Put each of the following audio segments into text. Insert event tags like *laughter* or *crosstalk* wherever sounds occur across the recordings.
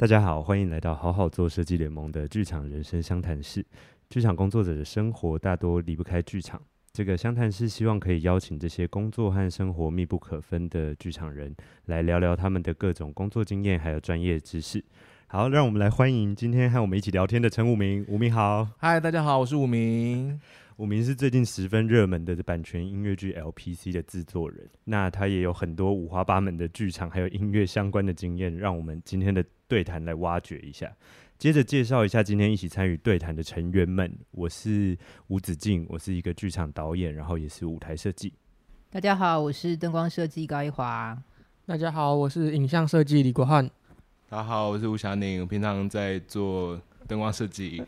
大家好，欢迎来到好好做设计联盟的剧场人生相谈室。剧场工作者的生活大多离不开剧场，这个相谈室希望可以邀请这些工作和生活密不可分的剧场人，来聊聊他们的各种工作经验还有专业知识。好，让我们来欢迎今天和我们一起聊天的陈武明。武明好，嗨，大家好，我是武明。武明是最近十分热门的版权音乐剧 LPC 的制作人，那他也有很多五花八门的剧场还有音乐相关的经验，让我们今天的对谈来挖掘一下。接着介绍一下今天一起参与对谈的成员们，我是吴子敬，我是一个剧场导演，然后也是舞台设计。大家好，我是灯光设计高一华。大家好，我是影像设计李国汉。大家好，我是吴霞宁，我平常在做灯光设计，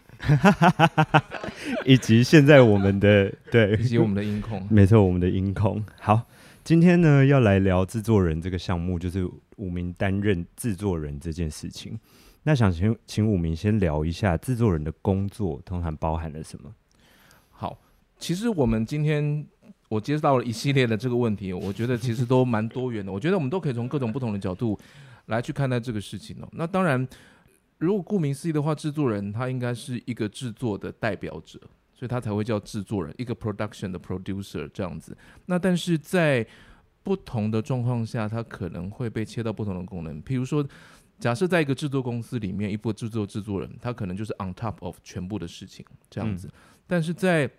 *laughs* 以及现在我们的对，以及我们的音控，没错，我们的音控。好，今天呢要来聊制作人这个项目，就是五名担任制作人这件事情。那想请请五名先聊一下制作人的工作通常包含了什么？好，其实我们今天我接到了一系列的这个问题，我觉得其实都蛮多元的。我觉得我们都可以从各种不同的角度。来去看待这个事情哦。那当然，如果顾名思义的话，制作人他应该是一个制作的代表者，所以他才会叫制作人，一个 production 的 producer 这样子。那但是在不同的状况下，他可能会被切到不同的功能。譬如说，假设在一个制作公司里面，一部制作制作人，他可能就是 on top of 全部的事情这样子。但是在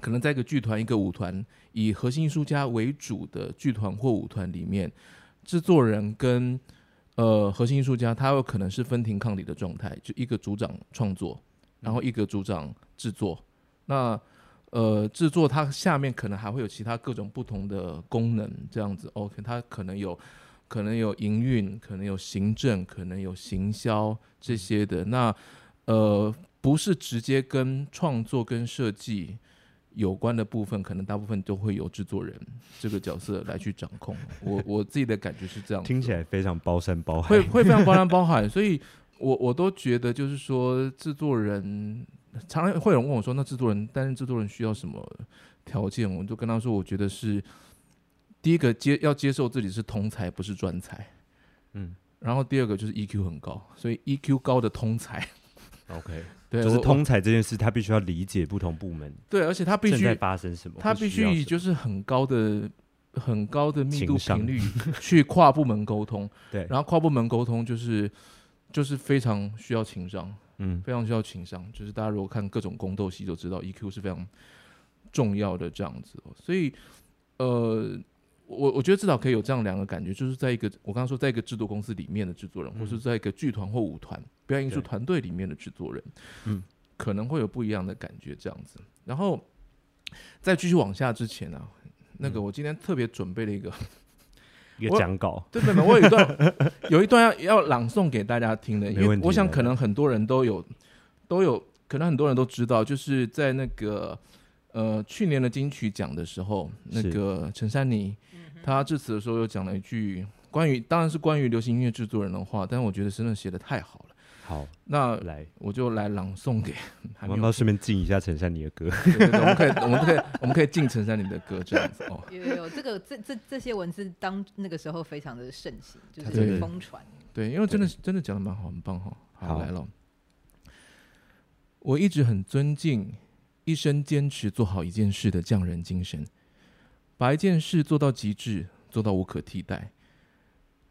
可能在一个剧团、一个舞团，以核心艺术家为主的剧团或舞团里面，制作人跟呃，核心艺术家他有可能是分庭抗礼的状态，就一个组长创作，然后一个组长制作。那呃，制作它下面可能还会有其他各种不同的功能，这样子。OK，它可能有可能有营运，可能有行政，可能有行销这些的。那呃，不是直接跟创作跟设计。有关的部分，可能大部分都会由制作人这个角色来去掌控。我我自己的感觉是这样，听起来非常包山包海，会会非常包山 *laughs* 包海。所以我我都觉得，就是说，制作人常常会有人问我说，那制作人担任制作人需要什么条件？我就跟他说，我觉得是第一个接要接受自己是通才，不是专才。嗯，然后第二个就是 EQ 很高，所以 EQ 高的通才。OK。对，就是通才这件事，他必须要理解不同部门。对，而且他必须在发生什么，他必须以就是很高的、很高的密度频率去 *laughs* 跨部门沟通。对，然后跨部门沟通就是就是非常需要情商，嗯，非常需要情商。就是大家如果看各种宫斗戏，就知道 EQ 是非常重要的这样子。所以，呃。我我觉得至少可以有这样两个感觉，就是在一个我刚刚说，在一个制作公司里面的制作人，嗯、或是在一个剧团或舞团表演艺术团队里面的制作人，嗯，可能会有不一样的感觉这样子。然后在继续往下之前呢、啊，那个我今天特别准备了一个、嗯、一个讲稿，对对对，我有一段有一段要要朗诵给大家听的，因为我想可能很多人都有都有，可能很多人都知道，就是在那个。呃，去年的金曲奖的时候，那个陈珊妮，他致辞的时候又讲了一句关于，当然是关于流行音乐制作人的话，但是我觉得真的写的太好了。好，那来我就来朗诵给，我们要顺便敬一下陈珊妮的歌。对对对，我们可以，我们可以，我们可以敬陈珊妮的歌这样子哦。有有有，这个这这这些文字当那个时候非常的盛行，就是疯传。对，因为真的真的讲的蛮好，很棒哈。好，来了，我一直很尊敬。一生坚持做好一件事的匠人精神，把一件事做到极致，做到无可替代。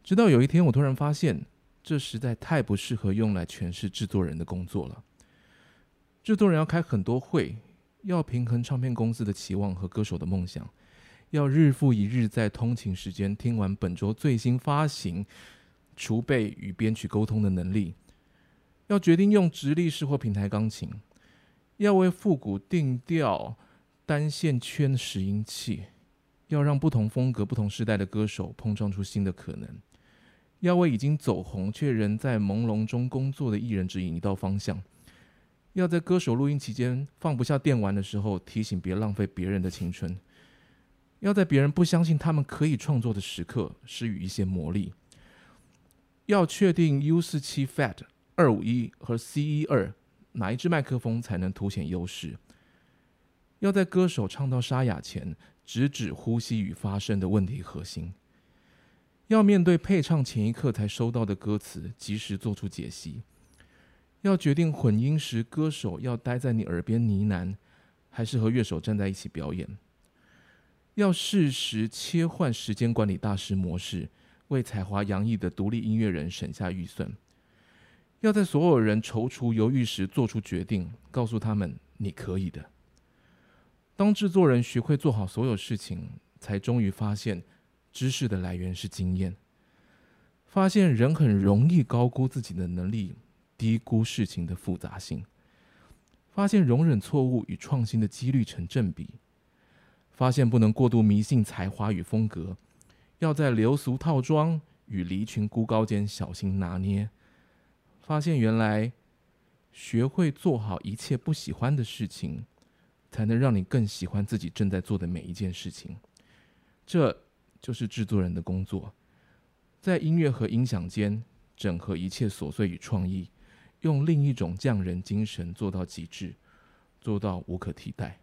直到有一天，我突然发现，这实在太不适合用来诠释制作人的工作了。制作人要开很多会，要平衡唱片公司的期望和歌手的梦想，要日复一日在通勤时间听完本周最新发行，储备与编曲沟通的能力，要决定用直立式或平台钢琴。要为复古定调单线圈拾音器，要让不同风格、不同时代的歌手碰撞出新的可能，要为已经走红却仍在朦胧中工作的艺人指引一道方向，要在歌手录音期间放不下电玩的时候提醒别浪费别人的青春，要在别人不相信他们可以创作的时刻施予一些魔力，要确定 U 四七 Fat 二五一和 CE 二。哪一支麦克风才能凸显优势？要在歌手唱到沙哑前，直指呼吸与发声的问题核心。要面对配唱前一刻才收到的歌词，及时做出解析；要决定混音时，歌手要待在你耳边呢喃，还是和乐手站在一起表演；要适时切换时间管理大师模式，为才华洋溢的独立音乐人省下预算；要在所有人踌躇犹豫时做出决定，告诉他们你可以的。当制作人学会做好所有事情，才终于发现，知识的来源是经验。发现人很容易高估自己的能力，低估事情的复杂性。发现容忍错误与创新的几率成正比。发现不能过度迷信才华与风格，要在流俗套装与离群孤高间小心拿捏。发现原来学会做好一切不喜欢的事情，才能让你更喜欢自己正在做的每一件事情，这就是制作人的工作，在音乐和音响间整合一切琐碎与创意，用另一种匠人精神做到极致，做到无可替代。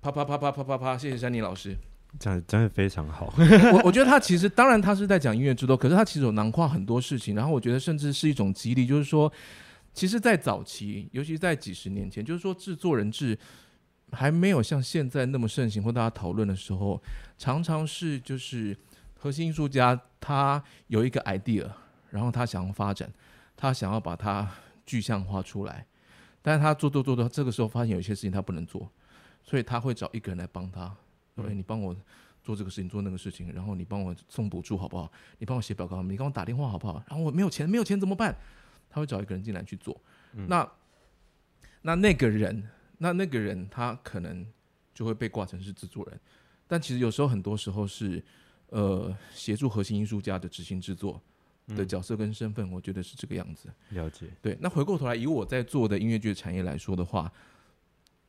啪啪啪啪啪啪啪！谢谢珊妮老师，讲真的非常好。我我觉得他其实当然他是在讲音乐制作，可是他其实有囊括很多事情，然后我觉得甚至是一种激励，就是说，其实，在早期，尤其在几十年前，就是说制作人制。还没有像现在那么盛行或大家讨论的时候，常常是就是核心艺术家他有一个 idea，然后他想要发展，他想要把它具象化出来，但是他做做做做，这个时候发现有些事情他不能做，所以他会找一个人来帮他，对、嗯、你帮我做这个事情，做那个事情，然后你帮我送补助好不好？你帮我写表格，你帮我打电话好不好？然后我没有钱，没有钱怎么办？他会找一个人进来去做，嗯、那那那个人。那那个人他可能就会被挂成是制作人，但其实有时候很多时候是，呃，协助核心艺术家的执行制作的角色跟身份，我觉得是这个样子。了解。对，那回过头来以我在做的音乐剧产业来说的话，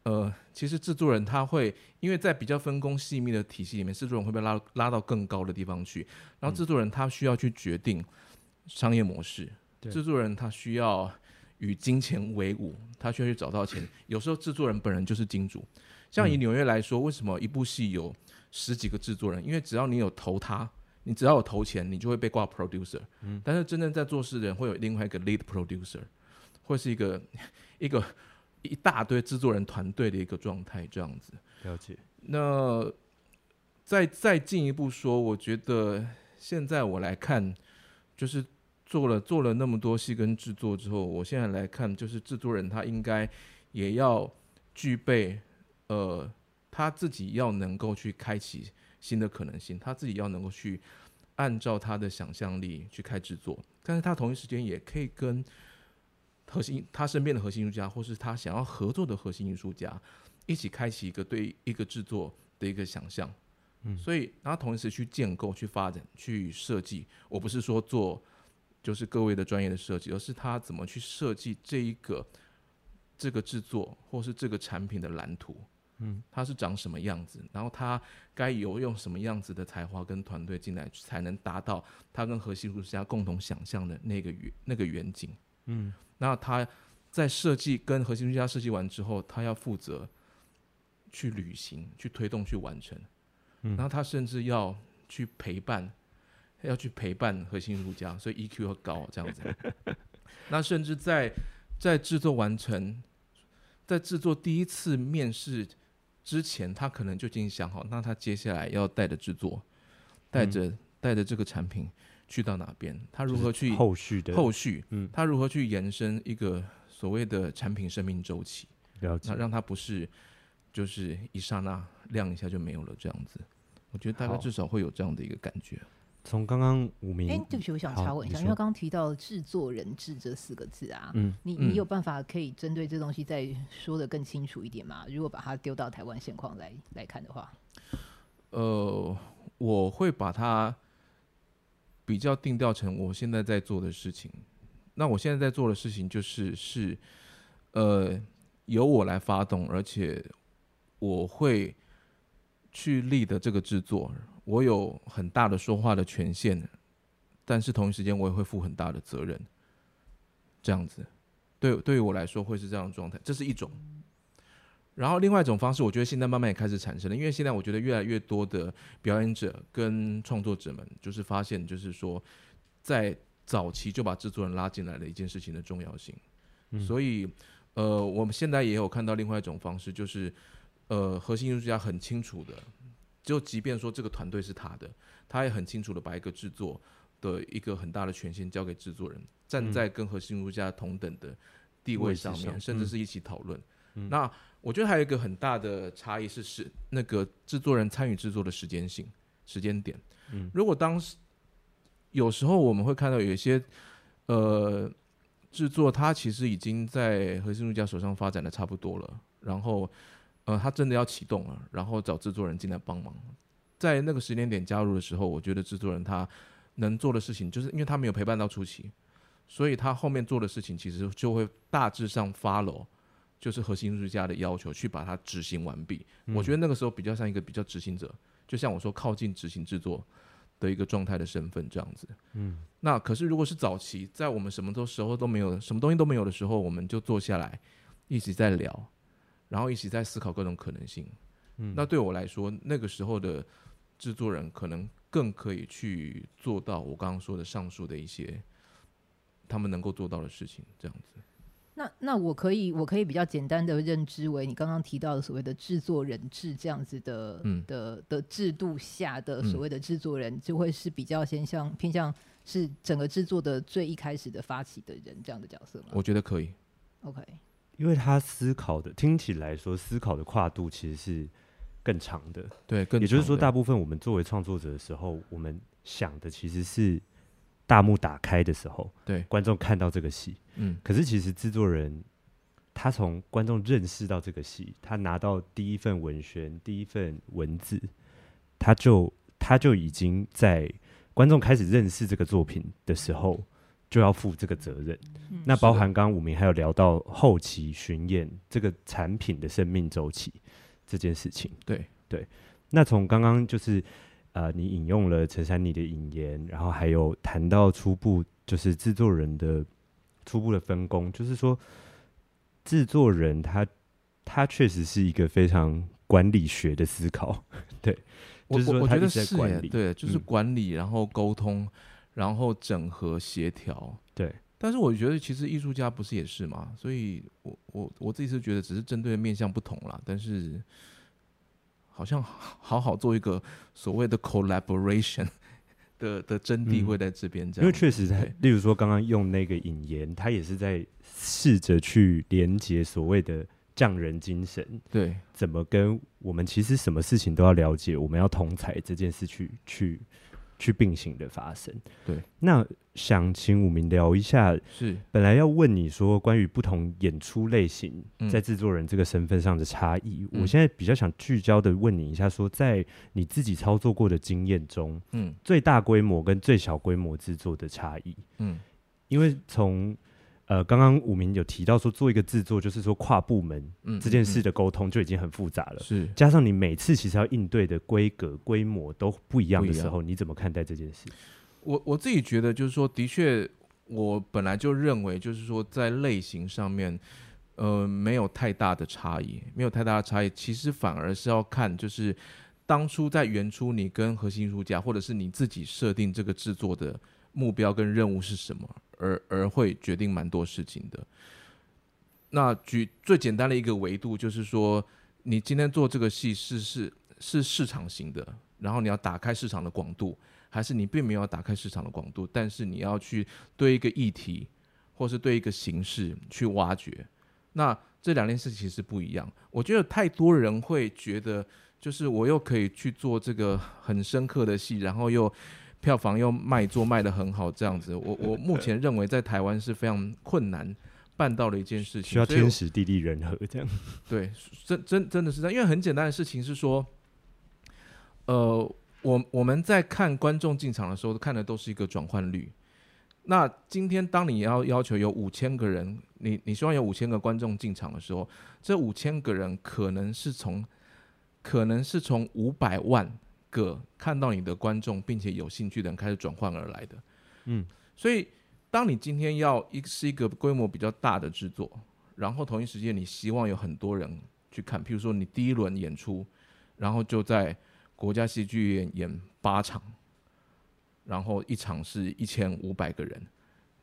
呃，其实制作人他会因为在比较分工细密的体系里面，制作人会被拉拉到更高的地方去，然后制作人他需要去决定商业模式，制作人他需要。与金钱为伍，他需要去找到钱。有时候制作人本人就是金主。像以纽约来说，为什么一部戏有十几个制作人？因为只要你有投他，你只要有投钱，你就会被挂 producer。嗯但是真正在做事的人会有另外一个 lead producer，会是一个一个一大堆制作人团队的一个状态这样子。了解。那再再进一步说，我觉得现在我来看，就是。做了做了那么多戏跟制作之后，我现在来看，就是制作人他应该也要具备，呃，他自己要能够去开启新的可能性，他自己要能够去按照他的想象力去开制作，但是他同一时间也可以跟核心他身边的核心艺术家，或是他想要合作的核心艺术家一起开启一个对一个制作的一个想象，嗯，所以他同时去建构、去发展、去设计。我不是说做。就是各位的专业的设计，而是他怎么去设计这一个这个制作，或是这个产品的蓝图，嗯，它是长什么样子，然后他该有用什么样子的才华跟团队进来，才能达到他跟核心艺术家共同想象的那个远那个远景，嗯，那他在设计跟核心艺术家设计完之后，他要负责去履行、去推动、去完成，嗯，然后他甚至要去陪伴。要去陪伴核心艺术家，所以 EQ 要高这样子。*laughs* 那甚至在在制作完成，在制作第一次面试之前，他可能就已经想好，那他接下来要带着制作，带着带着这个产品去到哪边？他如何去后续的后续？嗯，他如何去延伸一个所谓的产品生命周期？了解。那让他不是就是一刹那亮一下就没有了这样子。我觉得大概至少会有这样的一个感觉。从刚刚五名，哎，对不起，我想插问一下，因为刚刚提到“制作人制”这四个字啊，嗯，你你有办法可以针对这东西再说的更清楚一点吗？如果把它丢到台湾现况来来看的话，呃，我会把它比较定调成我现在在做的事情。那我现在在做的事情就是是，呃，由我来发动，而且我会去立的这个制作。我有很大的说话的权限，但是同一时间我也会负很大的责任。这样子，对对于我来说会是这样的状态，这是一种。然后另外一种方式，我觉得现在慢慢也开始产生了，因为现在我觉得越来越多的表演者跟创作者们，就是发现，就是说，在早期就把制作人拉进来的一件事情的重要性。嗯、所以，呃，我们现在也有看到另外一种方式，就是，呃，核心艺术家很清楚的，就即便说这个团队是他的，他也很清楚的把一个制作的一个很大的权限交给制作人，站在跟核心艺术家同等的地位上面，嗯、甚至是一起讨论。嗯、那我觉得还有一个很大的差异是是那个制作人参与制作的时间性、时间点。嗯，如果当时有时候我们会看到有一些呃制作，它其实已经在核心艺术家手上发展的差不多了，然后呃他真的要启动了，然后找制作人进来帮忙，在那个时间点加入的时候，我觉得制作人他能做的事情，就是因为他没有陪伴到初期，所以他后面做的事情其实就会大致上 follow。就是核心艺术家的要求，去把它执行完毕。嗯、我觉得那个时候比较像一个比较执行者，就像我说靠近执行制作的一个状态的身份这样子。嗯，那可是如果是早期，在我们什么都时候都没有，什么东西都没有的时候，我们就坐下来一直在聊，然后一起在思考各种可能性。嗯，那对我来说，那个时候的制作人可能更可以去做到我刚刚说的上述的一些他们能够做到的事情，这样子。那那我可以我可以比较简单的认知为你刚刚提到的所谓的制作人制这样子的、嗯、的的制度下的所谓的制作人就会是比较偏向偏向是整个制作的最一开始的发起的人这样的角色吗？我觉得可以。OK，因为他思考的听起来说思考的跨度其实是更长的，对。也就是说，大部分我们作为创作者的时候，我们想的其实是。大幕打开的时候，对观众看到这个戏，嗯，可是其实制作人他从观众认识到这个戏，他拿到第一份文宣、第一份文字，他就他就已经在观众开始认识这个作品的时候，就要负这个责任。嗯、那包含刚刚武明还有聊到后期巡演这个产品的生命周期这件事情，对。对。那从刚刚就是。呃，你引用了陈珊妮的引言，然后还有谈到初步就是制作人的初步的分工，就是说制作人他他确实是一个非常管理学的思考，*laughs* 对，我就是说他一直在管理，对，就是管理，然后沟通，嗯、然后整合协调，对。但是我觉得其实艺术家不是也是嘛，所以我我我自己是觉得只是针对的面向不同啦，但是。好像好好做一个所谓的 collaboration *laughs* 的的真谛会在这边这样，因为确实在，例如说刚刚用那个引言，他也是在试着去连接所谓的匠人精神，对，怎么跟我们其实什么事情都要了解，我们要同才这件事去去。去并行的发生，对。那想请武明聊一下，是。本来要问你说关于不同演出类型在制作人这个身份上的差异，嗯、我现在比较想聚焦的问你一下，说在你自己操作过的经验中，嗯，最大规模跟最小规模制作的差异，嗯，因为从呃，刚刚武明有提到说，做一个制作就是说跨部门这件事的沟通就已经很复杂了，是。加上你每次其实要应对的规格规模都不一样的时候，你怎么看待这件事？我我自己觉得就是说，的确，我本来就认为就是说，在类型上面，呃，没有太大的差异，没有太大的差异，其实反而是要看就是当初在原初你跟核心艺术家，或者是你自己设定这个制作的目标跟任务是什么。而而会决定蛮多事情的。那举最简单的一个维度，就是说，你今天做这个戏是是是市场型的，然后你要打开市场的广度，还是你并没有打开市场的广度，但是你要去对一个议题，或是对一个形式去挖掘。那这两件事其实不一样。我觉得太多人会觉得，就是我又可以去做这个很深刻的戏，然后又。票房又卖座卖的很好，这样子，我我 *laughs* 目前认为在台湾是非常困难办到的一件事情，需要天时地利人和这样。对，真真真的是这样，因为很简单的事情是说，呃，我我们在看观众进场的时候，看的都是一个转换率。那今天当你要要求有五千个人，你你希望有五千个观众进场的时候，这五千个人可能是从可能是从五百万。个看到你的观众，并且有兴趣的人开始转换而来的，嗯，所以当你今天要一是一个规模比较大的制作，然后同一时间你希望有很多人去看，譬如说你第一轮演出，然后就在国家戏剧院演八场，然后一场是一千五百个人，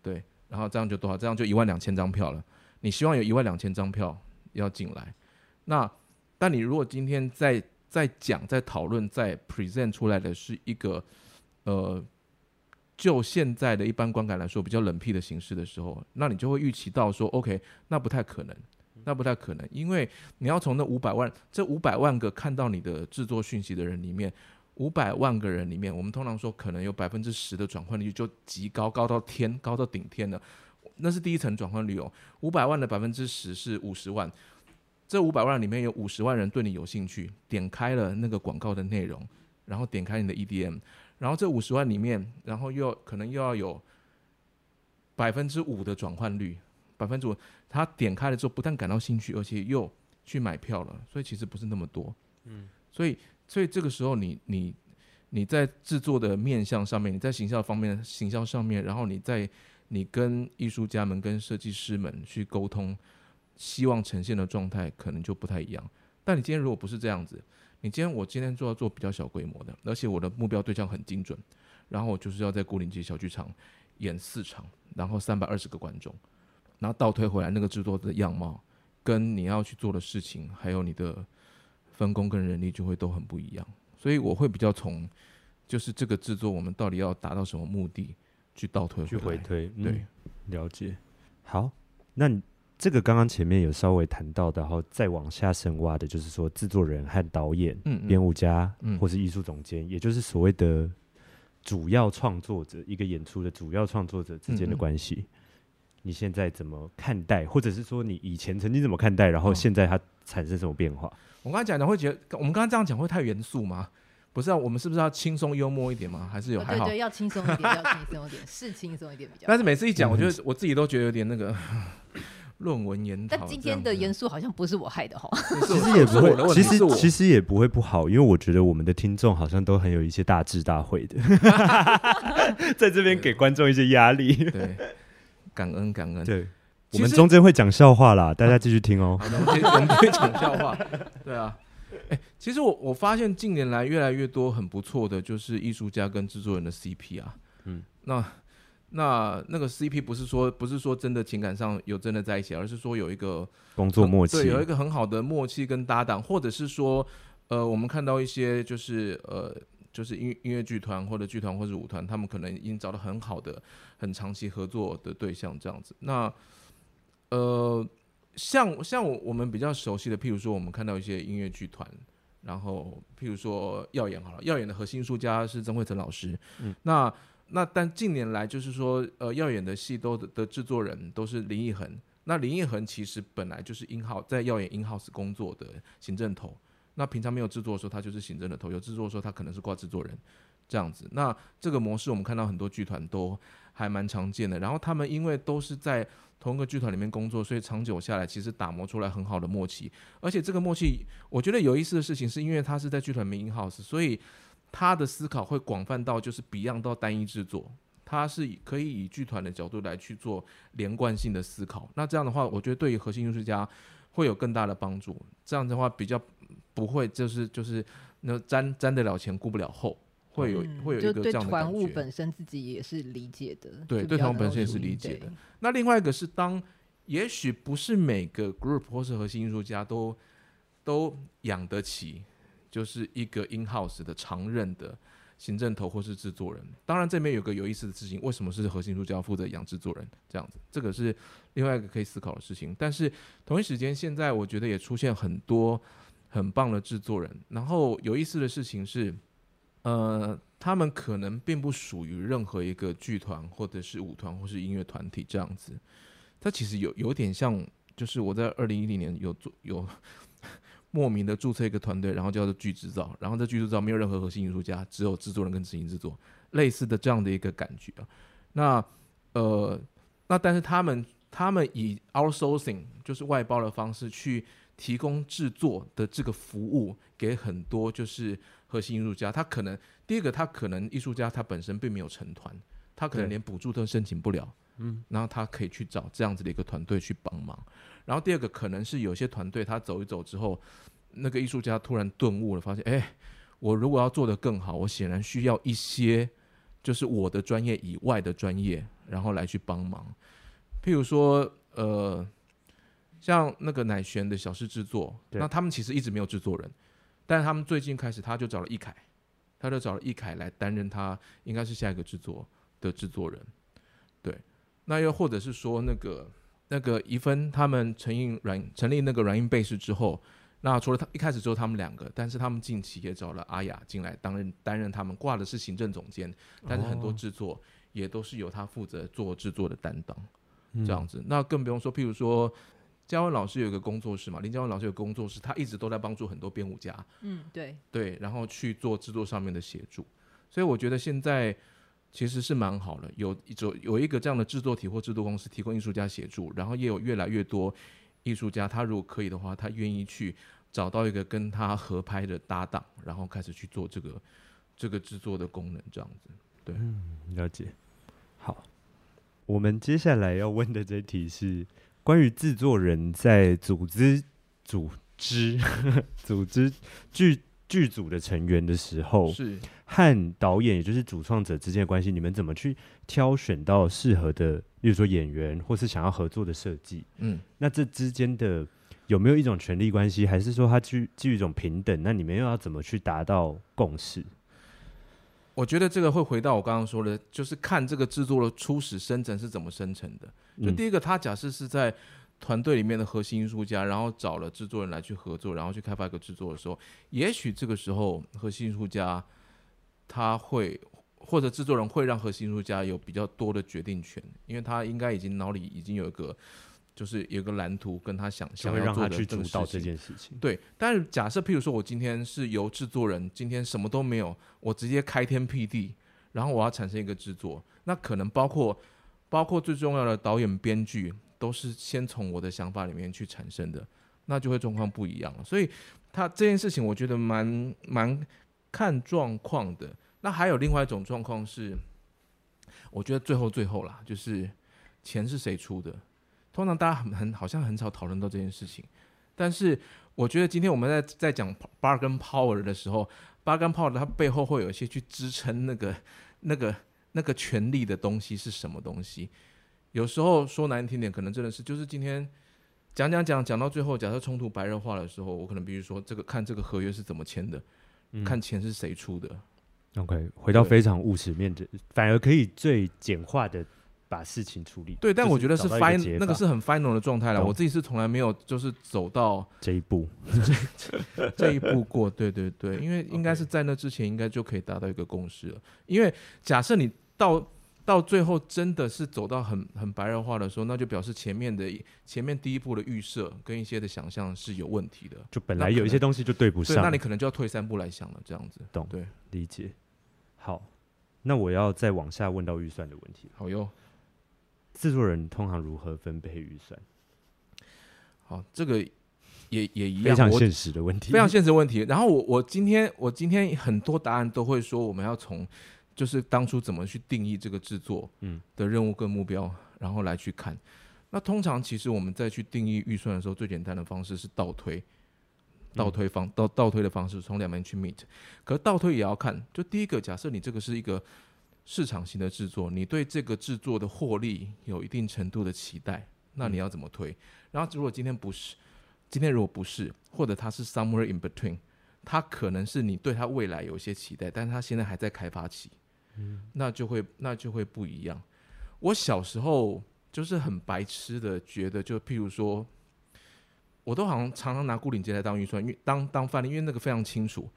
对，然后这样就多少？这样就一万两千张票了。你希望有一万两千张票要进来，那但你如果今天在在讲、在讨论、在 present 出来的是一个呃，就现在的一般观感来说比较冷僻的形式的时候，那你就会预期到说，OK，那不太可能，那不太可能，因为你要从那五百万这五百万个看到你的制作讯息的人里面，五百万个人里面，我们通常说可能有百分之十的转换率就极高，高到天，高到顶天了。那是第一层转换率哦，五百万的百分之十是五十万，这五百万里面有五十万人对你有兴趣，点开了那个广告的内容，然后点开你的 EDM，然后这五十万里面，然后又可能又要有百分之五的转换率，百分之五，他点开了之后不但感到兴趣，而且又去买票了，所以其实不是那么多，嗯，所以所以这个时候你你你在制作的面向上面，你在行销方面行销上面，然后你在你跟艺术家们、跟设计师们去沟通，希望呈现的状态可能就不太一样。但你今天如果不是这样子，你今天我今天做要做比较小规模的，而且我的目标对象很精准，然后我就是要在古岭街小剧场演四场，然后三百二十个观众，然后倒推回来那个制作的样貌，跟你要去做的事情，还有你的分工跟人力就会都很不一样。所以我会比较从，就是这个制作我们到底要达到什么目的。去倒推，去回推，对、嗯，了解。好，那你这个刚刚前面有稍微谈到的，然后再往下深挖的，就是说制作人和导演、编、嗯、舞家，嗯、或是艺术总监、嗯，也就是所谓的主要创作者，一个演出的主要创作者之间的关系、嗯。你现在怎么看待，或者是说你以前曾经怎么看待，然后现在它产生什么变化？哦、我刚才讲的会觉得，我们刚刚这样讲会太严肃吗？不是啊，我们是不是要轻松幽默一点吗？还是有还好？对对，要轻松一点，要轻松一点，是轻松一点比较。*laughs* 但是每次一讲，我觉得我自己都觉得有点那个论文研讨。但今天的严肃好像不是我害的哈。*laughs* 其实也不会，其实其实也不会不好，因为我觉得我们的听众好像都很有一些大智大慧的，*laughs* 在这边给观众一些压力。对，感恩感恩。对，我们中间会讲笑话啦，大家继续听哦。好的，我们会讲笑话。*laughs* 对啊。哎、欸，其实我我发现近年来越来越多很不错的，就是艺术家跟制作人的 CP 啊，嗯，那那那个 CP 不是说不是说真的情感上有真的在一起，而是说有一个工作默契，对，有一个很好的默契跟搭档，或者是说，呃，我们看到一些就是呃，就是音音乐剧团或者剧团或者舞团，他们可能已经找到很好的、很长期合作的对象这样子，那呃。像像我我们比较熟悉的，譬如说我们看到一些音乐剧团，然后譬如说耀眼好了，耀眼的核心艺术家是曾慧成老师，嗯，那那但近年来就是说，呃，耀眼的戏都的制作人都是林奕恒，那林奕恒其实本来就是 in house 在耀眼 in house 工作的行政头，那平常没有制作的时候他就是行政的头，有制作的时候他可能是挂制作人这样子，那这个模式我们看到很多剧团都还蛮常见的，然后他们因为都是在同一个剧团里面工作，所以长久下来，其实打磨出来很好的默契。而且这个默契，我觉得有意思的事情，是因为他是在剧团里面 in house，所以他的思考会广泛到就是 beyond 到单一制作，他是可以以剧团的角度来去做连贯性的思考。那这样的话，我觉得对于核心艺术家会有更大的帮助。这样的话，比较不会就是就是那沾沾得了前顾不了后。会有会有一个这样的感觉。对团务本身自己也是理解的。对，对团务本身也是理解的。那另外一个是当，也许不是每个 group 或是核心艺术家都都养得起，就是一个 in house 的常任的行政头或是制作人。当然这边有个有意思的事情，为什么是核心艺术家负责养制作人这样子？这个是另外一个可以思考的事情。但是同一时间，现在我觉得也出现很多很棒的制作人。然后有意思的事情是。呃，他们可能并不属于任何一个剧团，或者是舞团，或是音乐团体这样子。它其实有有点像，就是我在二零一零年有做有莫名的注册一个团队，然后叫做巨制造，然后这巨制造没有任何核心艺术家，只有制作人跟执行制作，类似的这样的一个感觉啊。那呃，那但是他们他们以 outsourcing 就是外包的方式去提供制作的这个服务给很多就是。核心艺术家，他可能第一个，他可能艺术家他本身并没有成团，他可能连补助都申请不了，嗯，然后他可以去找这样子的一个团队去帮忙。然后第二个可能是有些团队他走一走之后，那个艺术家突然顿悟了，发现，哎，我如果要做得更好，我显然需要一些就是我的专业以外的专业，然后来去帮忙。譬如说，呃，像那个乃璇的小事制作，那他们其实一直没有制作人，但是他们最近开始，他就找了易凯，他就找了易凯来担任他应该是下一个制作的制作人。对，那又或者是说那个。那个怡芬他们成立软成立那个软硬贝氏之后，那除了他一开始只有他们两个，但是他们近期也找了阿雅进来担任担任他们挂的是行政总监，但是很多制作也都是由他负责做制作的担当，这样子。嗯、那更不用说，譬如说嘉文老师有一个工作室嘛，林嘉文老师有个工作室，他一直都在帮助很多编舞家，嗯，对对，然后去做制作上面的协助，所以我觉得现在。其实是蛮好的，有一种有一个这样的制作体或制作公司提供艺术家协助，然后也有越来越多艺术家，他如果可以的话，他愿意去找到一个跟他合拍的搭档，然后开始去做这个这个制作的功能，这样子。对，了解。好，我们接下来要问的这题是关于制作人在组织组织 *laughs* 组织剧。剧组的成员的时候，是和导演，也就是主创者之间的关系，你们怎么去挑选到适合的，例如说演员，或是想要合作的设计？嗯，那这之间的有没有一种权力关系，还是说它基基于一种平等？那你们又要怎么去达到共识？我觉得这个会回到我刚刚说的，就是看这个制作的初始生成是怎么生成的。就第一个，他假设是在。团队里面的核心艺术家，然后找了制作人来去合作，然后去开发一个制作的时候，也许这个时候核心艺术家他会或者制作人会让核心艺术家有比较多的决定权，因为他应该已经脑里已经有一个就是有一个蓝图跟他想象要做的这个这件事情。对，但是假设譬如说我今天是由制作人今天什么都没有，我直接开天辟地，然后我要产生一个制作，那可能包括包括最重要的导演编剧。都是先从我的想法里面去产生的，那就会状况不一样了。所以他这件事情，我觉得蛮蛮看状况的。那还有另外一种状况是，我觉得最后最后啦，就是钱是谁出的？通常大家很很好像很少讨论到这件事情。但是我觉得今天我们在在讲 bargain power 的时候，bargain power 它背后会有一些去支撑那个那个那个权力的东西是什么东西？有时候说难听点，可能真的是就是今天讲讲讲讲到最后，假设冲突白热化的时候，我可能必须说这个看这个合约是怎么签的，嗯、看钱是谁出的。OK，回到非常务实面的，反而可以最简化的把事情处理。对，但我觉得是 final 那个是很 final 的状态了。懂我自己是从来没有就是走到 *laughs* 这一步这，这一步过。对对对，因为应该是在那之前应该就可以达到一个共识了。因为假设你到。到最后真的是走到很很白热化的时候，那就表示前面的前面第一步的预设跟一些的想象是有问题的，就本来有一些东西就对不上，那，那你可能就要退三步来想了，这样子。懂，对，理解。好，那我要再往下问到预算的问题。好哟，制作人通常如何分配预算？好，这个也也一样，非常现实的问题，非常现实的问题。然后我我今天我今天很多答案都会说我们要从。就是当初怎么去定义这个制作的任务跟目标，嗯、然后来去看。那通常其实我们在去定义预算的时候，最简单的方式是倒推，倒推方倒倒推的方式从两边去 meet。可倒推也要看，就第一个，假设你这个是一个市场型的制作，你对这个制作的获利有一定程度的期待，那你要怎么推？嗯、然后如果今天不是，今天如果不是，或者它是 somewhere in between，它可能是你对它未来有一些期待，但是它现在还在开发期。嗯，那就会那就会不一样。我小时候就是很白痴的，觉得就譬如说，我都好像常常拿孤岭街来当预算，因为当当范例，因为那个非常清楚，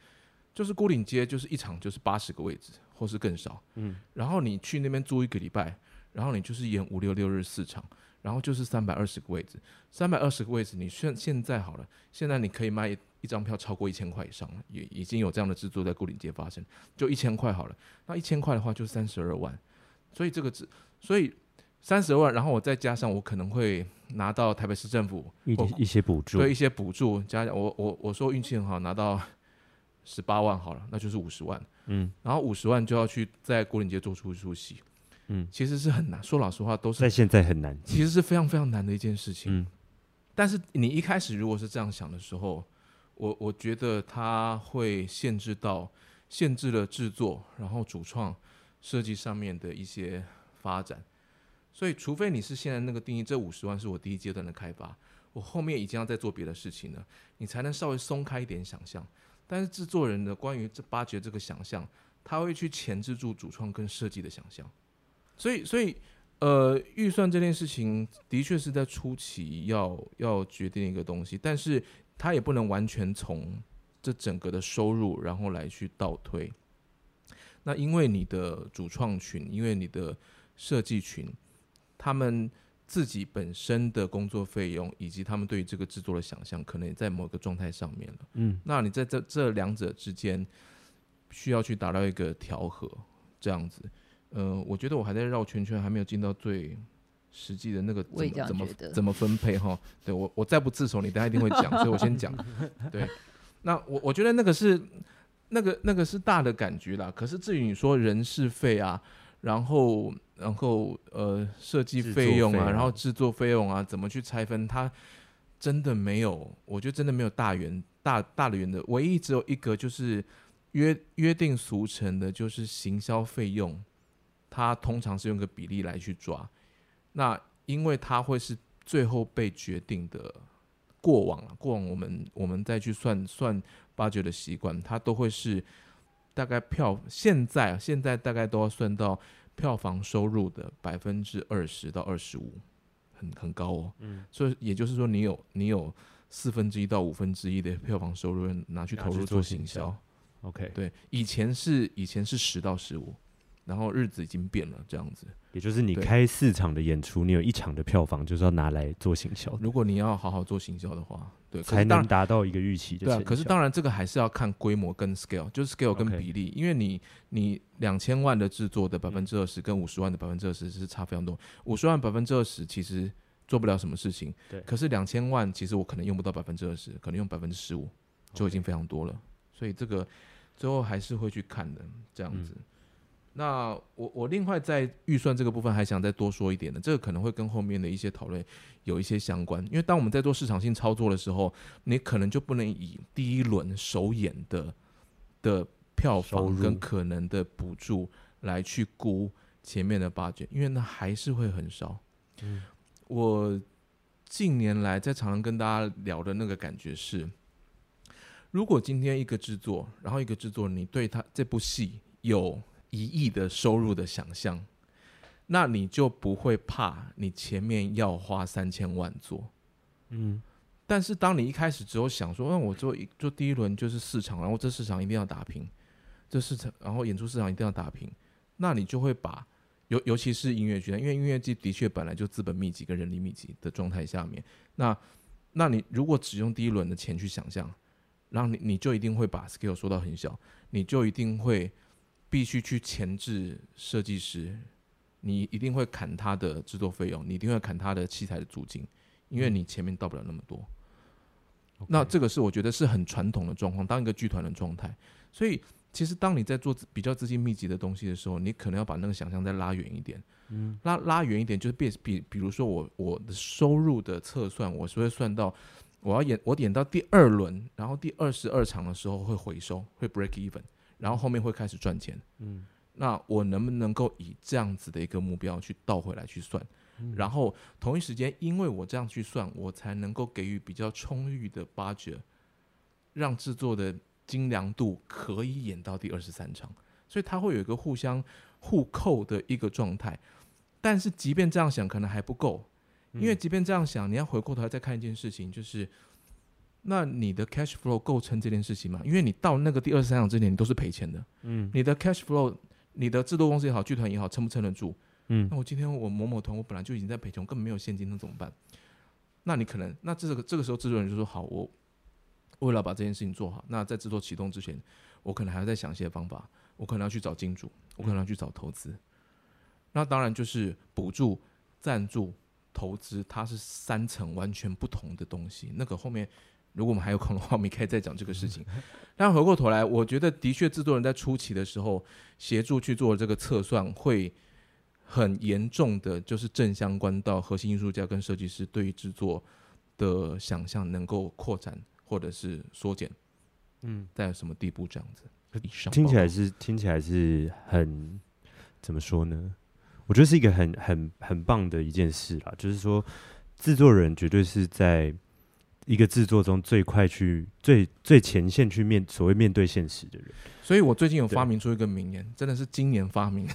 就是孤岭街就是一场就是八十个位置，或是更少。嗯，然后你去那边租一个礼拜，然后你就是演五六六日四场，然后就是三百二十个位置，三百二十个位置，你现现在好了，现在你可以卖。一张票超过一千块以上了，也已经有这样的制作在牯岭街发生，就一千块好了。那一千块的话就三十二万，所以这个只所以三十二万，然后我再加上我可能会拿到台北市政府一一些补助，对一些补助，加我我我说运气很好拿到十八万好了，那就是五十万。嗯，然后五十万就要去在牯岭街做出一出戏，嗯，其实是很难。说老实话，都是在现在很难，其实是非常非常难的一件事情。嗯，但是你一开始如果是这样想的时候，我我觉得它会限制到限制了制作，然后主创设计上面的一些发展。所以，除非你是现在那个定义，这五十万是我第一阶段的开发，我后面已经要再做别的事情了，你才能稍微松开一点想象。但是制作人的关于这八绝这个想象，他会去钳制住主创跟设计的想象。所以，所以，呃，预算这件事情的确是在初期要要决定一个东西，但是他也不能完全从这整个的收入然后来去倒推。那因为你的主创群，因为你的设计群。他们自己本身的工作费用，以及他们对于这个制作的想象，可能也在某个状态上面了。嗯，那你在这这两者之间，需要去达到一个调和，这样子。呃，我觉得我还在绕圈圈，还没有进到最实际的那个怎么怎么怎么分配哈。对我，我再不自首，你等下一定会讲，*laughs* 所以我先讲。对，那我我觉得那个是那个那个是大的感觉啦。可是至于你说人事费啊，然后。然后呃，设计费用啊，然后制作费用啊，怎么去拆分？它真的没有，我觉得真的没有大圆大大的圆的，唯一只有一个就是约约定俗成的，就是行销费用，它通常是用个比例来去抓。那因为它会是最后被决定的过往了，过往我们我们再去算算 budget 的习惯，它都会是大概票现在现在大概都要算到。票房收入的百分之二十到二十五，很很高哦。嗯，所以也就是说，你有你有四分之一到五分之一的票房收入拿去投入做行销。OK，对，以前是以前是十到十五。然后日子已经变了，这样子，也就是你开四场的演出，你有一场的票房就是要拿来做行销。如果你要好好做行销的话，对，才能达到一个预期的。对啊，可是当然这个还是要看规模跟 scale，就是 scale 跟比例，因为你你两千万的制作的百分之二十跟五十万的百分之二十是差非常多。五十万百分之二十其实做不了什么事情，对。可是两千万其实我可能用不到百分之二十，可能用百分之十五就已经非常多了。所以这个最后还是会去看的，这样子。那我我另外在预算这个部分还想再多说一点的，这个可能会跟后面的一些讨论有一些相关，因为当我们在做市场性操作的时候，你可能就不能以第一轮首演的的票房跟可能的补助来去估前面的 budget，因为那还是会很少。嗯，我近年来在常常跟大家聊的那个感觉是，如果今天一个制作，然后一个制作，你对他这部戏有一亿的收入的想象，那你就不会怕你前面要花三千万做，嗯。但是当你一开始只有想说，那我做一做第一轮就是市场，然后这市场一定要打平，这市场然后演出市场一定要打平，那你就会把尤尤其是音乐剧，因为音乐剧的确本来就资本密集跟人力密集的状态下面，那那你如果只用第一轮的钱去想象，然后你你就一定会把 scale 缩到很小，你就一定会。必须去前置设计师，你一定会砍他的制作费用，你一定会砍他的器材的租金，因为你前面到不了那么多。嗯、那这个是我觉得是很传统的状况，当一个剧团的状态。所以其实当你在做比较资金密集的东西的时候，你可能要把那个想象再拉远一点。嗯，拉拉远一点就是变比比如说我我的收入的测算，我是会算到我要演我演到第二轮，然后第二十二场的时候会回收，会 break even。然后后面会开始赚钱，嗯，那我能不能够以这样子的一个目标去倒回来去算，嗯，然后同一时间，因为我这样去算，我才能够给予比较充裕的 budget，让制作的精良度可以演到第二十三场，所以它会有一个互相互扣的一个状态。但是即便这样想，可能还不够，因为即便这样想，你要回过头来再看一件事情，就是。那你的 cash flow 够撑这件事情吗？因为你到那个第二十三场之前，你都是赔钱的。嗯，你的 cash flow，你的制作公司也好，剧团也好，撑不撑得住？嗯，那我今天我某某团，我本来就已经在赔钱，我根本没有现金，那怎么办？那你可能，那这个这个时候制作人就说：好，我为了把这件事情做好，那在制作启动之前，我可能还要再想一些方法，我可能要去找金主，我可能要去找投资。那当然就是补助、赞助、投资，它是三层完全不同的东西。那个后面。如果我们还有空的话，我们可以再讲这个事情。但回过头来，我觉得的确制作人在初期的时候协助去做这个测算会很严重的就是正相关到核心艺术家跟设计师对于制作的想象能够扩展或者是缩减，嗯，在什么地步这样子？听起来是听起来是很怎么说呢？我觉得是一个很很很棒的一件事啦，就是说制作人绝对是在一个制作中最快去最最前线去面所谓面对现实的人。所以我最近有发明出一个名言，真的是今年发明。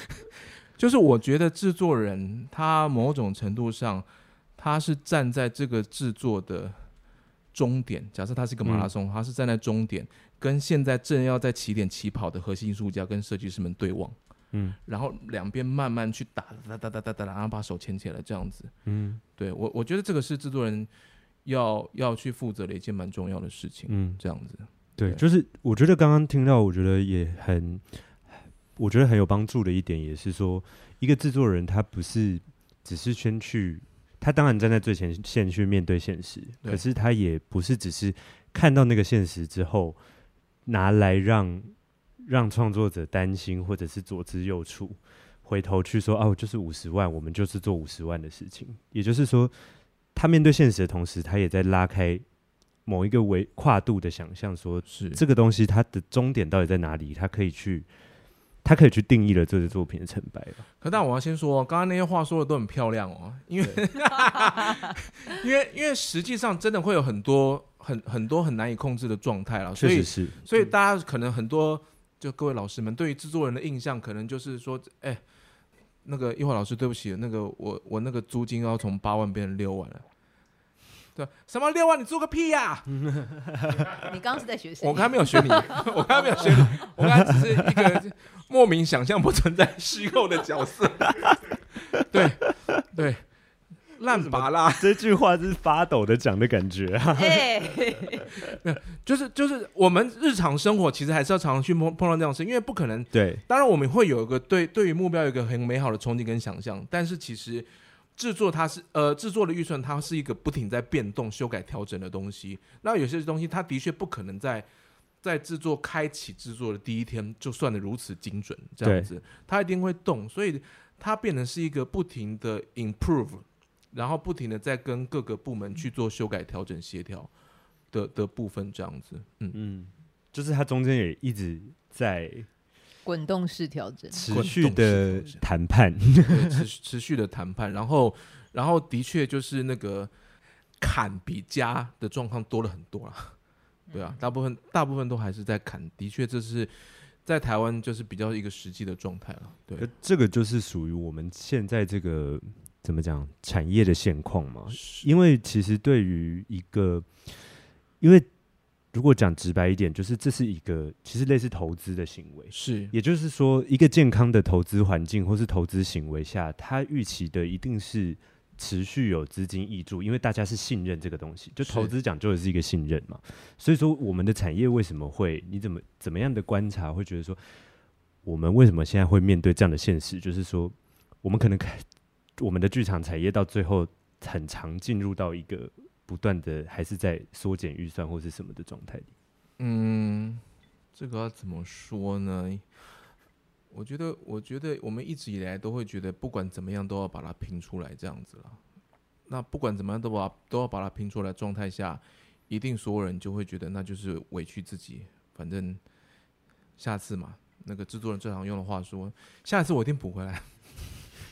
*laughs* 就是我觉得制作人他某种程度上，他是站在这个制作的终点。假设他是一个马拉松，嗯、他是站在终点，跟现在正要在起点起跑的核心艺术家跟设计师们对望。嗯，然后两边慢慢去打，哒哒哒哒哒，然后把手牵起来，这样子。嗯，对我我觉得这个是制作人要要去负责的一件蛮重要的事情。嗯，这样子。对，对就是我觉得刚刚听到，我觉得也很。我觉得很有帮助的一点，也是说，一个制作人他不是只是先去，他当然站在最前线去面对现实，可是他也不是只是看到那个现实之后，拿来让让创作者担心，或者是左支右绌，回头去说哦，就是五十万，我们就是做五十万的事情。也就是说，他面对现实的同时，他也在拉开某一个维跨度的想象，说是这个东西它的终点到底在哪里，他可以去。他可以去定义了这个作品的成败吧。可但我要先说，刚刚那些话说的都很漂亮哦，因为 *laughs* 因为因为实际上真的会有很多很很多很难以控制的状态了，所以是，所以大家可能很多就各位老师们对于制作人的印象，可能就是说，哎、欸，那个一华老师，对不起，那个我我那个租金要从八万变成六万了。对，什么六万？你做个屁呀、啊！*laughs* 你刚刚是在学谁？*laughs* 我刚刚没有学你，我刚刚没有学你，我刚才只是一个莫名想象不存在虚构的角色。对对，烂巴啦！这句话是发抖的讲的感觉啊。哎，就 *laughs* 是就是，我们日常生活其实还是要常常去碰碰到这样的事，因为不可能。对，当然我们会有一个对对于目标有一个很美好的憧憬跟想象，但是其实。制作它是呃，制作的预算它是一个不停在变动、修改、调整的东西。那有些东西它的确不可能在在制作开启制作的第一天就算得如此精准，这样子，它一定会动，所以它变成是一个不停的 improve，然后不停的在跟各个部门去做修改、调整、协调的的部分，这样子。嗯嗯，就是它中间也一直在。滚动式调整，持续的谈判，持持续的谈判，然后，然后的确就是那个砍比加的状况多了很多了，*laughs* 对啊，大部分大部分都还是在砍，的确这是在台湾就是比较一个实际的状态了，对，这个就是属于我们现在这个怎么讲产业的现况嘛，因为其实对于一个，因为。如果讲直白一点，就是这是一个其实类似投资的行为，是，也就是说，一个健康的投资环境或是投资行为下，它预期的一定是持续有资金挹注，因为大家是信任这个东西，就投资讲究的是一个信任嘛。所以说，我们的产业为什么会？你怎么怎么样的观察会觉得说，我们为什么现在会面对这样的现实？就是说，我们可能开我们的剧场产业到最后很常进入到一个。不断的还是在缩减预算或是什么的状态里。嗯，这个要怎么说呢？我觉得，我觉得我们一直以来都会觉得，不管怎么样都要把它拼出来这样子了。那不管怎么样都把都要把它拼出来状态下，一定所有人就会觉得那就是委屈自己。反正下次嘛，那个制作人最常用的话说，下一次我一定补回来。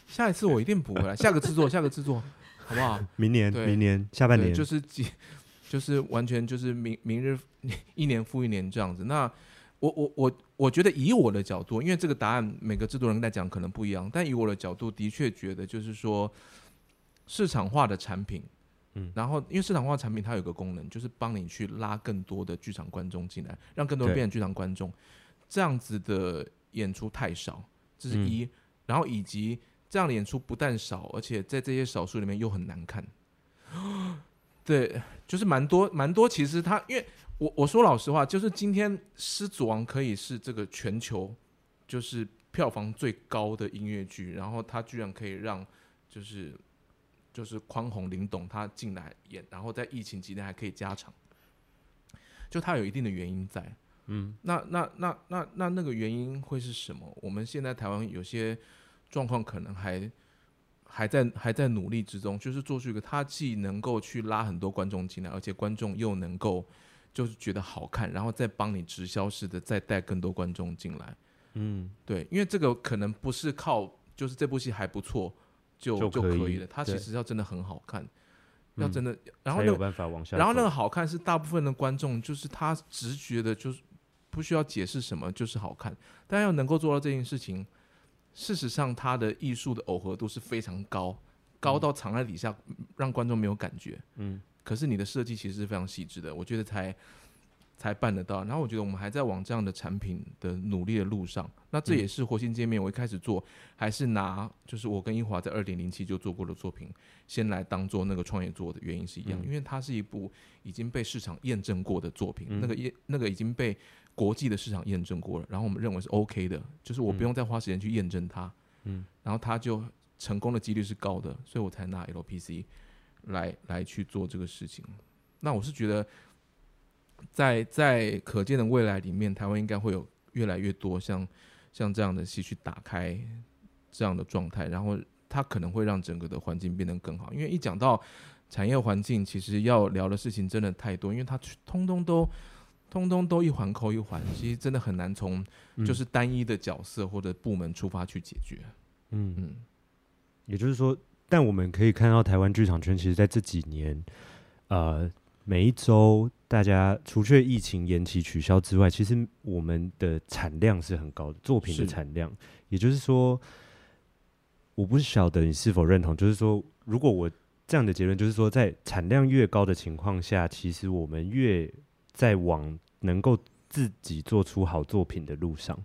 下一次我一定补回来。下个制作，下个制作。好不好？*laughs* 明年，明年下半年就是几，*laughs* 就是完全就是明明日 *laughs* 一年复一年这样子。那我我我我觉得以我的角度，因为这个答案每个制作人来讲可能不一样，但以我的角度的确觉得就是说市场化的产品，嗯，然后因为市场化产品它有个功能，就是帮你去拉更多的剧场观众进来，让更多人变成剧场观众。这样子的演出太少，这是一，然后以及。这样的演出不但少，而且在这些少数里面又很难看。对，就是蛮多蛮多。其实他，因为我我说老实话，就是今天《狮子王》可以是这个全球就是票房最高的音乐剧，然后他居然可以让就是就是宽宏林董他进来演，然后在疫情期间还可以加场，就他有一定的原因在。嗯，那那那那那那个原因会是什么？我们现在台湾有些。状况可能还还在还在努力之中，就是做出一个他既能够去拉很多观众进来，而且观众又能够就是觉得好看，然后再帮你直销式的再带更多观众进来。嗯，对，因为这个可能不是靠就是这部戏还不错就就可，以了，它其实要真的很好看。要真的，然后那个，然后那个好看是大部分的观众就是他直觉的，就是不需要解释什么，就是好看。但要能够做到这件事情，事实上他的艺术的耦合度是非常高，高到藏在底下，让观众没有感觉。嗯，可是你的设计其实是非常细致的，我觉得才。才办得到，然后我觉得我们还在往这样的产品的努力的路上。那这也是活性界面，我一开始做还是拿就是我跟英华在二点零七就做过的作品，先来当做那个创业做的原因是一样，因为它是一部已经被市场验证过的作品，那个验那个已经被国际的市场验证过了，然后我们认为是 OK 的，就是我不用再花时间去验证它，嗯，然后它就成功的几率是高的，所以我才拿 LPC 来来去做这个事情。那我是觉得。在在可见的未来里面，台湾应该会有越来越多像像这样的戏去打开这样的状态，然后它可能会让整个的环境变得更好。因为一讲到产业环境，其实要聊的事情真的太多，因为它通通都通通都一环扣一环，其实真的很难从就是单一的角色或者部门出发去解决。嗯嗯，也就是说，但我们可以看到台湾剧场圈，其实在这几年，呃。每一周，大家除却疫情延期取消之外，其实我们的产量是很高的，作品的产量。也就是说，我不晓得你是否认同，就是说，如果我这样的结论，就是说，在产量越高的情况下，其实我们越在往能够自己做出好作品的路上。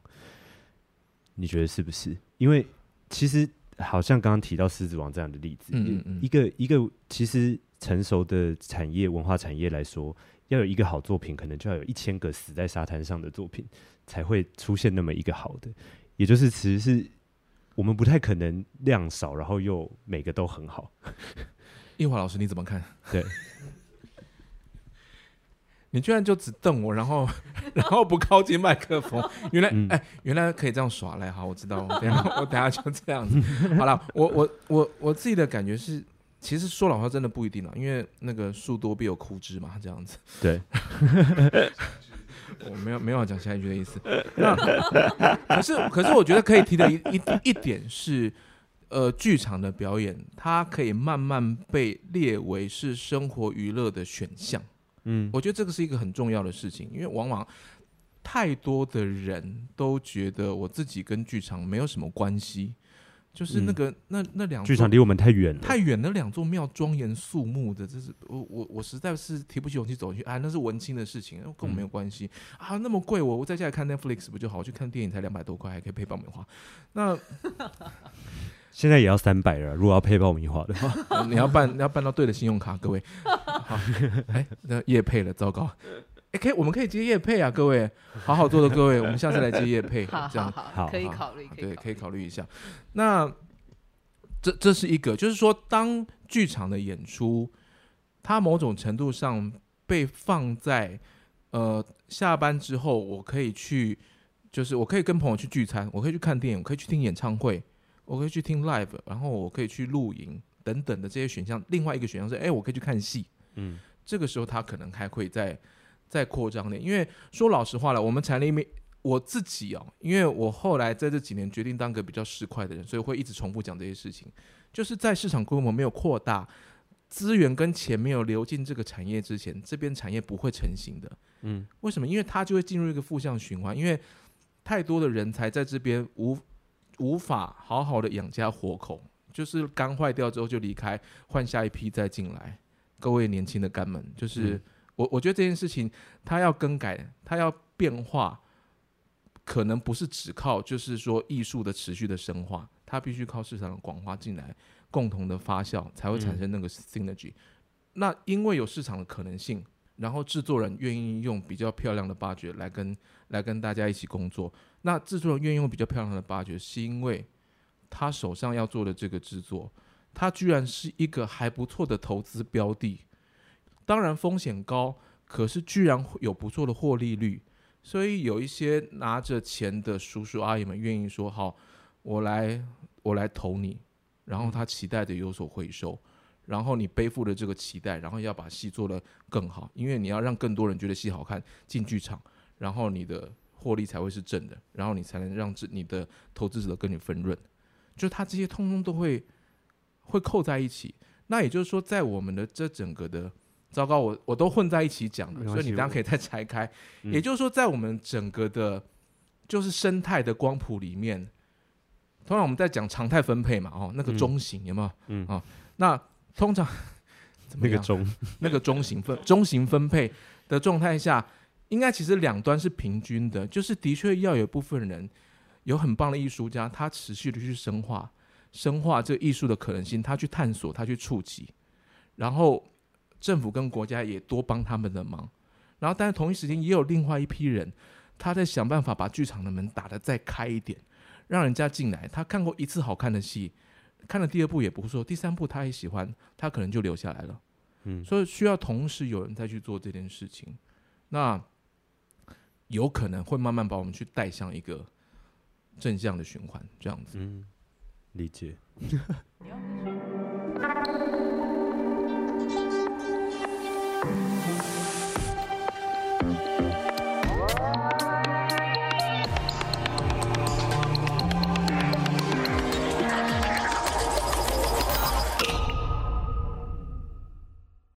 你觉得是不是？因为其实好像刚刚提到《狮子王》这样的例子，嗯嗯，一个一个其实。成熟的产业文化产业来说，要有一个好作品，可能就要有一千个死在沙滩上的作品，才会出现那么一个好的。也就是，其实是我们不太可能量少，然后又每个都很好。*laughs* 一华老师，你怎么看？对，你居然就只瞪我，然后 *laughs* 然后不靠近麦克风。*laughs* 原来，哎、嗯欸，原来可以这样耍嘞！好，我知道，我 *laughs* 等下我等下就这样子。好了，我我我我自己的感觉是。其实说老话真的不一定啊，因为那个树多必有枯枝嘛，这样子。对，我没有没有要讲下一句的意思。那可是可是我觉得可以提的一一一点是，呃，剧场的表演它可以慢慢被列为是生活娱乐的选项。嗯，我觉得这个是一个很重要的事情，因为往往太多的人都觉得我自己跟剧场没有什么关系。就是那个、嗯、那那两剧场离我们太远了，太远那两座庙庄严肃穆的，这是我我我实在是提不起勇气走进去。啊，那是文青的事情，跟我没有关系、嗯、啊。那么贵，我我在家里看 Netflix 不就好？我去看电影才两百多块，还可以配爆米花。那现在也要三百了，如果要配爆米花的话，*laughs* 你要办你要办到对的信用卡，各位。好，*laughs* 哎、欸，那夜配了，糟糕。哎，可以，我们可以接夜配啊，各位，好好做的各位，*laughs* 我们下次来接夜配，这样好，好，可以考虑，对，可以考虑一下。那这这是一个，就是说，当剧场的演出，它某种程度上被放在呃下班之后，我可以去，就是我可以跟朋友去聚餐，我可以去看电影，我可以去听演唱会，我可以去听 live，然后我可以去露营等等的这些选项。另外一个选项是，哎，我可以去看戏，嗯，这个时候他可能还会再。再扩张点，因为说老实话了，我们产业里面我自己哦，因为我后来在这几年决定当个比较市侩的人，所以会一直重复讲这些事情。就是在市场规模没有扩大，资源跟钱没有流进这个产业之前，这边产业不会成型的。嗯，为什么？因为它就会进入一个负向循环，因为太多的人才在这边无无法好好的养家活口，就是肝坏掉之后就离开，换下一批再进来。各位年轻的肝们，就是。嗯我我觉得这件事情，它要更改，它要变化，可能不是只靠就是说艺术的持续的深化，它必须靠市场的广化进来，共同的发酵，才会产生那个 synergy。嗯。那因为有市场的可能性，然后制作人愿意用比较漂亮的 budget 来跟来跟大家一起工作。那制作人愿意用比较漂亮的八角是因为他手上要做的这个制作，他居然是一个还不错的投资标的。当然风险高，可是居然有不错的获利率，所以有一些拿着钱的叔叔阿姨们愿意说：“好，我来，我来投你，然后他期待的有所回收，然后你背负了这个期待，然后要把戏做得更好，因为你要让更多人觉得戏好看进剧场，然后你的获利才会是正的，然后你才能让这你的投资者跟你分润，就他这些通通都会会扣在一起。那也就是说，在我们的这整个的糟糕，我我都混在一起讲了，所以你大家可以再拆开。*laughs* 嗯、也就是说，在我们整个的，就是生态的光谱里面，通常我们在讲常态分配嘛，哦，那个中型、嗯、有没有？嗯啊、哦，那通常 *laughs* 那个中那个中型分中型分配的状态下，应该其实两端是平均的，就是的确要有一部分人有很棒的艺术家，他持续的去深化。深化这个艺术的可能性，他去探索，他去触及，然后政府跟国家也多帮他们的忙，然后但是同一时间也有另外一批人，他在想办法把剧场的门打得再开一点，让人家进来。他看过一次好看的戏，看了第二部也不错，第三部他也喜欢，他可能就留下来了。嗯，所以需要同时有人再去做这件事情，那有可能会慢慢把我们去带向一个正向的循环，这样子，嗯，理解。*laughs*